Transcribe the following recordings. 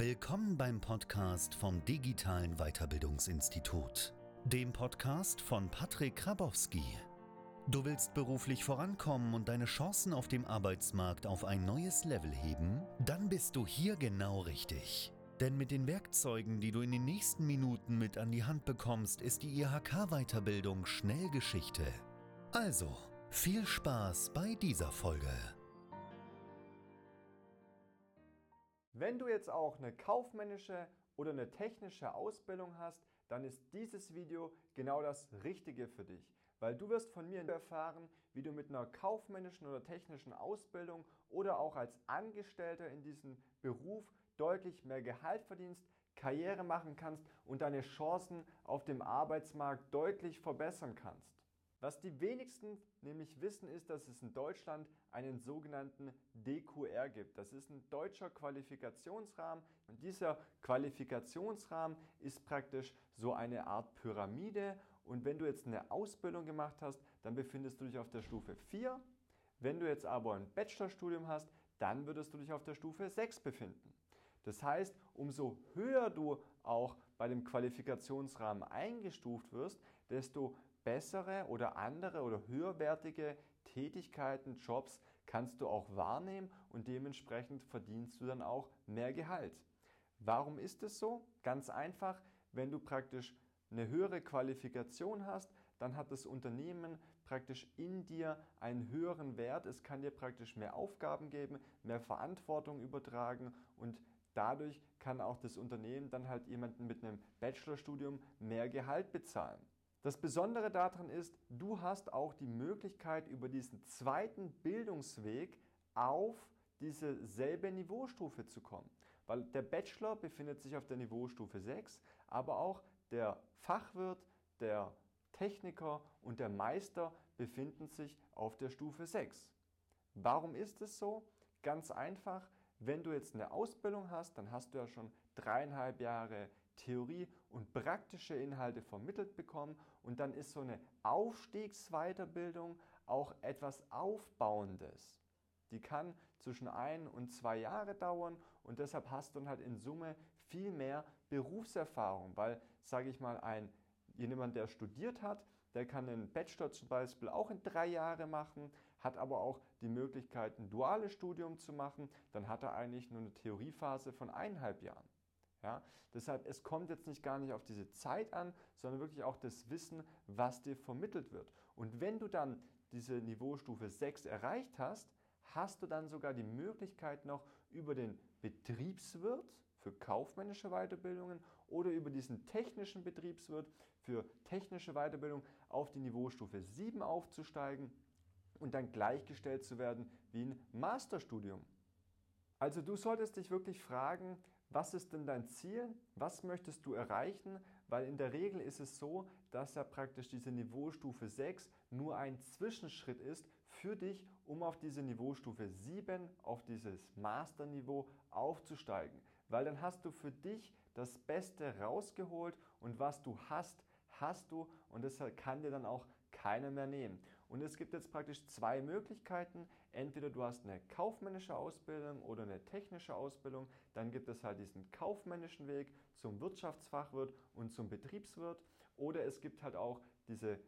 Willkommen beim Podcast vom Digitalen Weiterbildungsinstitut, dem Podcast von Patrick Krabowski. Du willst beruflich vorankommen und deine Chancen auf dem Arbeitsmarkt auf ein neues Level heben? Dann bist du hier genau richtig. Denn mit den Werkzeugen, die du in den nächsten Minuten mit an die Hand bekommst, ist die IHK-Weiterbildung schnell Geschichte. Also, viel Spaß bei dieser Folge. Wenn du jetzt auch eine kaufmännische oder eine technische Ausbildung hast, dann ist dieses Video genau das Richtige für dich, weil du wirst von mir erfahren, wie du mit einer kaufmännischen oder technischen Ausbildung oder auch als Angestellter in diesem Beruf deutlich mehr Gehalt verdienst, Karriere machen kannst und deine Chancen auf dem Arbeitsmarkt deutlich verbessern kannst. Was die wenigsten nämlich wissen, ist, dass es in Deutschland einen sogenannten DQR gibt. Das ist ein deutscher Qualifikationsrahmen und dieser Qualifikationsrahmen ist praktisch so eine Art Pyramide und wenn du jetzt eine Ausbildung gemacht hast, dann befindest du dich auf der Stufe 4. Wenn du jetzt aber ein Bachelorstudium hast, dann würdest du dich auf der Stufe 6 befinden. Das heißt, umso höher du auch bei dem Qualifikationsrahmen eingestuft wirst, desto bessere oder andere oder höherwertige Tätigkeiten, Jobs kannst du auch wahrnehmen und dementsprechend verdienst du dann auch mehr Gehalt. Warum ist es so? Ganz einfach, wenn du praktisch eine höhere Qualifikation hast, dann hat das Unternehmen praktisch in dir einen höheren Wert. Es kann dir praktisch mehr Aufgaben geben, mehr Verantwortung übertragen und dadurch kann auch das Unternehmen dann halt jemanden mit einem Bachelorstudium mehr Gehalt bezahlen. Das Besondere daran ist, du hast auch die Möglichkeit, über diesen zweiten Bildungsweg auf diese selbe Niveaustufe zu kommen. Weil der Bachelor befindet sich auf der Niveaustufe 6, aber auch der Fachwirt, der Techniker und der Meister befinden sich auf der Stufe 6. Warum ist es so? Ganz einfach, wenn du jetzt eine Ausbildung hast, dann hast du ja schon dreieinhalb Jahre Theorie und praktische Inhalte vermittelt bekommen und dann ist so eine Aufstiegsweiterbildung auch etwas Aufbauendes. Die kann zwischen ein und zwei Jahre dauern und deshalb hast du dann halt in Summe viel mehr Berufserfahrung, weil, sage ich mal, ein jemand, der studiert hat, der kann einen Bachelor zum Beispiel auch in drei Jahre machen, hat aber auch die Möglichkeit, ein duales Studium zu machen. Dann hat er eigentlich nur eine Theoriephase von eineinhalb Jahren. Ja, deshalb, es kommt jetzt nicht gar nicht auf diese Zeit an, sondern wirklich auch das Wissen, was dir vermittelt wird. Und wenn du dann diese Niveaustufe 6 erreicht hast, hast du dann sogar die Möglichkeit noch über den Betriebswirt für kaufmännische Weiterbildungen oder über diesen technischen Betriebswirt für technische Weiterbildung auf die Niveaustufe 7 aufzusteigen und dann gleichgestellt zu werden wie ein Masterstudium. Also du solltest dich wirklich fragen, was ist denn dein Ziel? Was möchtest du erreichen? Weil in der Regel ist es so, dass ja praktisch diese Niveaustufe 6 nur ein Zwischenschritt ist für dich, um auf diese Niveaustufe 7, auf dieses Masterniveau aufzusteigen. Weil dann hast du für dich das Beste rausgeholt und was du hast, hast du und deshalb kann dir dann auch keiner mehr nehmen. Und es gibt jetzt praktisch zwei Möglichkeiten. Entweder du hast eine kaufmännische Ausbildung oder eine technische Ausbildung. Dann gibt es halt diesen kaufmännischen Weg zum Wirtschaftsfachwirt und zum Betriebswirt. Oder es gibt halt auch diese,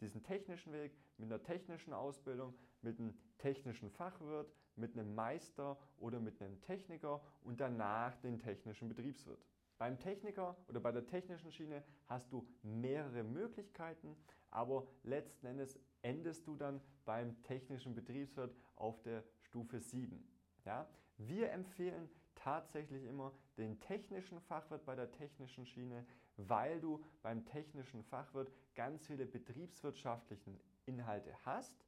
diesen technischen Weg mit einer technischen Ausbildung, mit einem technischen Fachwirt, mit einem Meister oder mit einem Techniker und danach den technischen Betriebswirt. Beim Techniker oder bei der technischen Schiene hast du mehrere Möglichkeiten, aber letzten Endes endest du dann beim technischen Betriebswirt auf der Stufe 7. Ja? Wir empfehlen tatsächlich immer den technischen Fachwirt bei der technischen Schiene, weil du beim technischen Fachwirt ganz viele betriebswirtschaftlichen Inhalte hast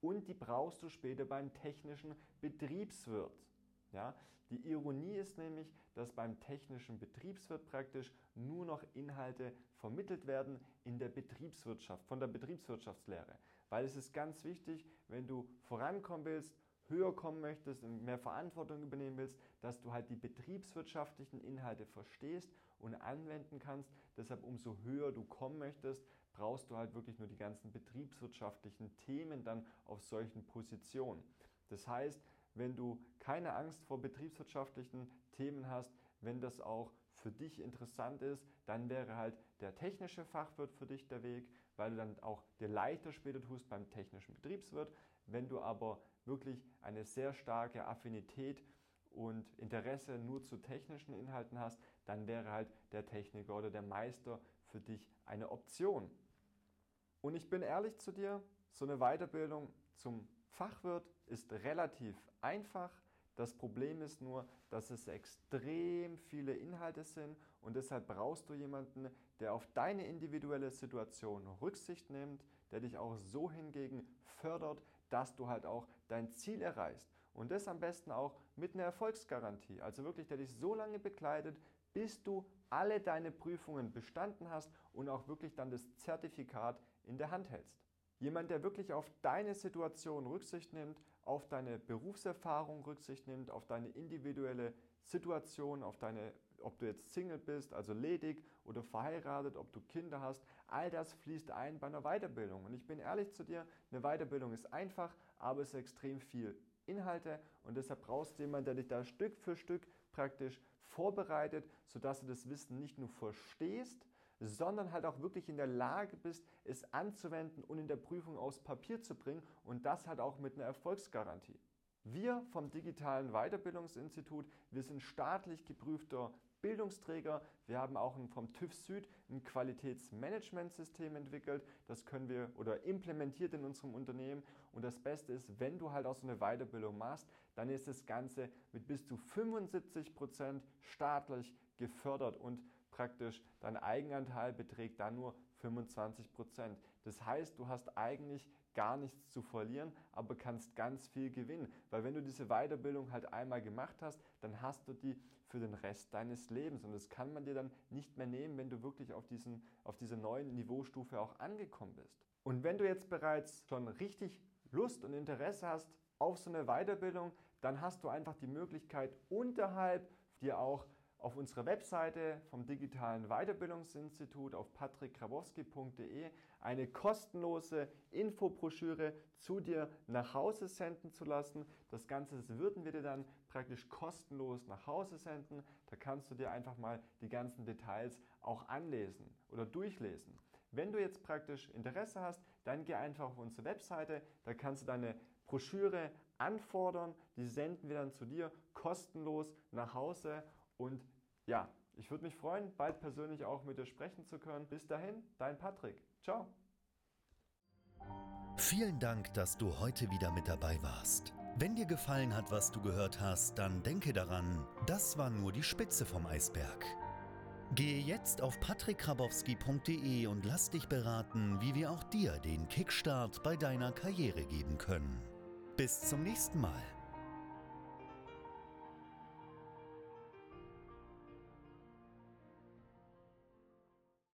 und die brauchst du später beim technischen Betriebswirt. Ja, die Ironie ist nämlich, dass beim technischen Betriebswirt praktisch nur noch Inhalte vermittelt werden in der Betriebswirtschaft, von der Betriebswirtschaftslehre. Weil es ist ganz wichtig, wenn du vorankommen willst, höher kommen möchtest und mehr Verantwortung übernehmen willst, dass du halt die betriebswirtschaftlichen Inhalte verstehst und anwenden kannst. Deshalb umso höher du kommen möchtest, brauchst du halt wirklich nur die ganzen betriebswirtschaftlichen Themen dann auf solchen Positionen. Das heißt, wenn du keine Angst vor betriebswirtschaftlichen Themen hast, wenn das auch für dich interessant ist, dann wäre halt der technische Fachwirt für dich der Weg, weil du dann auch dir leichter später tust beim technischen Betriebswirt. Wenn du aber wirklich eine sehr starke Affinität und Interesse nur zu technischen Inhalten hast, dann wäre halt der Techniker oder der Meister für dich eine Option. Und ich bin ehrlich zu dir, so eine Weiterbildung zum Fachwirt ist relativ einfach. Das Problem ist nur, dass es extrem viele Inhalte sind und deshalb brauchst du jemanden, der auf deine individuelle Situation Rücksicht nimmt, der dich auch so hingegen fördert, dass du halt auch dein Ziel erreichst. Und das am besten auch mit einer Erfolgsgarantie. Also wirklich, der dich so lange begleitet, bis du alle deine Prüfungen bestanden hast und auch wirklich dann das Zertifikat in der Hand hältst. Jemand, der wirklich auf deine Situation Rücksicht nimmt, auf deine Berufserfahrung Rücksicht nimmt, auf deine individuelle Situation, auf deine, ob du jetzt Single bist, also ledig oder verheiratet, ob du Kinder hast, all das fließt ein bei einer Weiterbildung. Und ich bin ehrlich zu dir, eine Weiterbildung ist einfach, aber es ist extrem viel Inhalte und deshalb brauchst du jemanden, der dich da Stück für Stück praktisch vorbereitet, sodass du das Wissen nicht nur verstehst, sondern halt auch wirklich in der Lage bist, es anzuwenden und in der Prüfung aufs Papier zu bringen und das halt auch mit einer Erfolgsgarantie. Wir vom Digitalen Weiterbildungsinstitut, wir sind staatlich geprüfter Bildungsträger. Wir haben auch vom TÜV Süd ein Qualitätsmanagementsystem entwickelt. Das können wir oder implementiert in unserem Unternehmen. Und das Beste ist, wenn du halt auch so eine Weiterbildung machst, dann ist das Ganze mit bis zu 75 Prozent staatlich gefördert und praktisch dein Eigenanteil beträgt dann nur 25 Prozent. Das heißt, du hast eigentlich gar nichts zu verlieren, aber kannst ganz viel gewinnen. Weil wenn du diese Weiterbildung halt einmal gemacht hast, dann hast du die für den Rest deines Lebens. Und das kann man dir dann nicht mehr nehmen, wenn du wirklich auf, diesen, auf dieser neuen Niveaustufe auch angekommen bist. Und wenn du jetzt bereits schon richtig Lust und Interesse hast auf so eine Weiterbildung, dann hast du einfach die Möglichkeit, unterhalb dir auch auf unserer Webseite vom Digitalen Weiterbildungsinstitut auf patrickgrabowski.de eine kostenlose Infobroschüre zu dir nach Hause senden zu lassen. Das Ganze würden wir dir dann praktisch kostenlos nach Hause senden. Da kannst du dir einfach mal die ganzen Details auch anlesen oder durchlesen. Wenn du jetzt praktisch Interesse hast, dann geh einfach auf unsere Webseite, da kannst du deine Broschüre anfordern, die senden wir dann zu dir kostenlos nach Hause und ja, ich würde mich freuen, bald persönlich auch mit dir sprechen zu können. Bis dahin, dein Patrick. Ciao. Vielen Dank, dass du heute wieder mit dabei warst. Wenn dir gefallen hat, was du gehört hast, dann denke daran, das war nur die Spitze vom Eisberg. Gehe jetzt auf patrickkrabowski.de und lass dich beraten, wie wir auch dir den Kickstart bei deiner Karriere geben können. Bis zum nächsten Mal.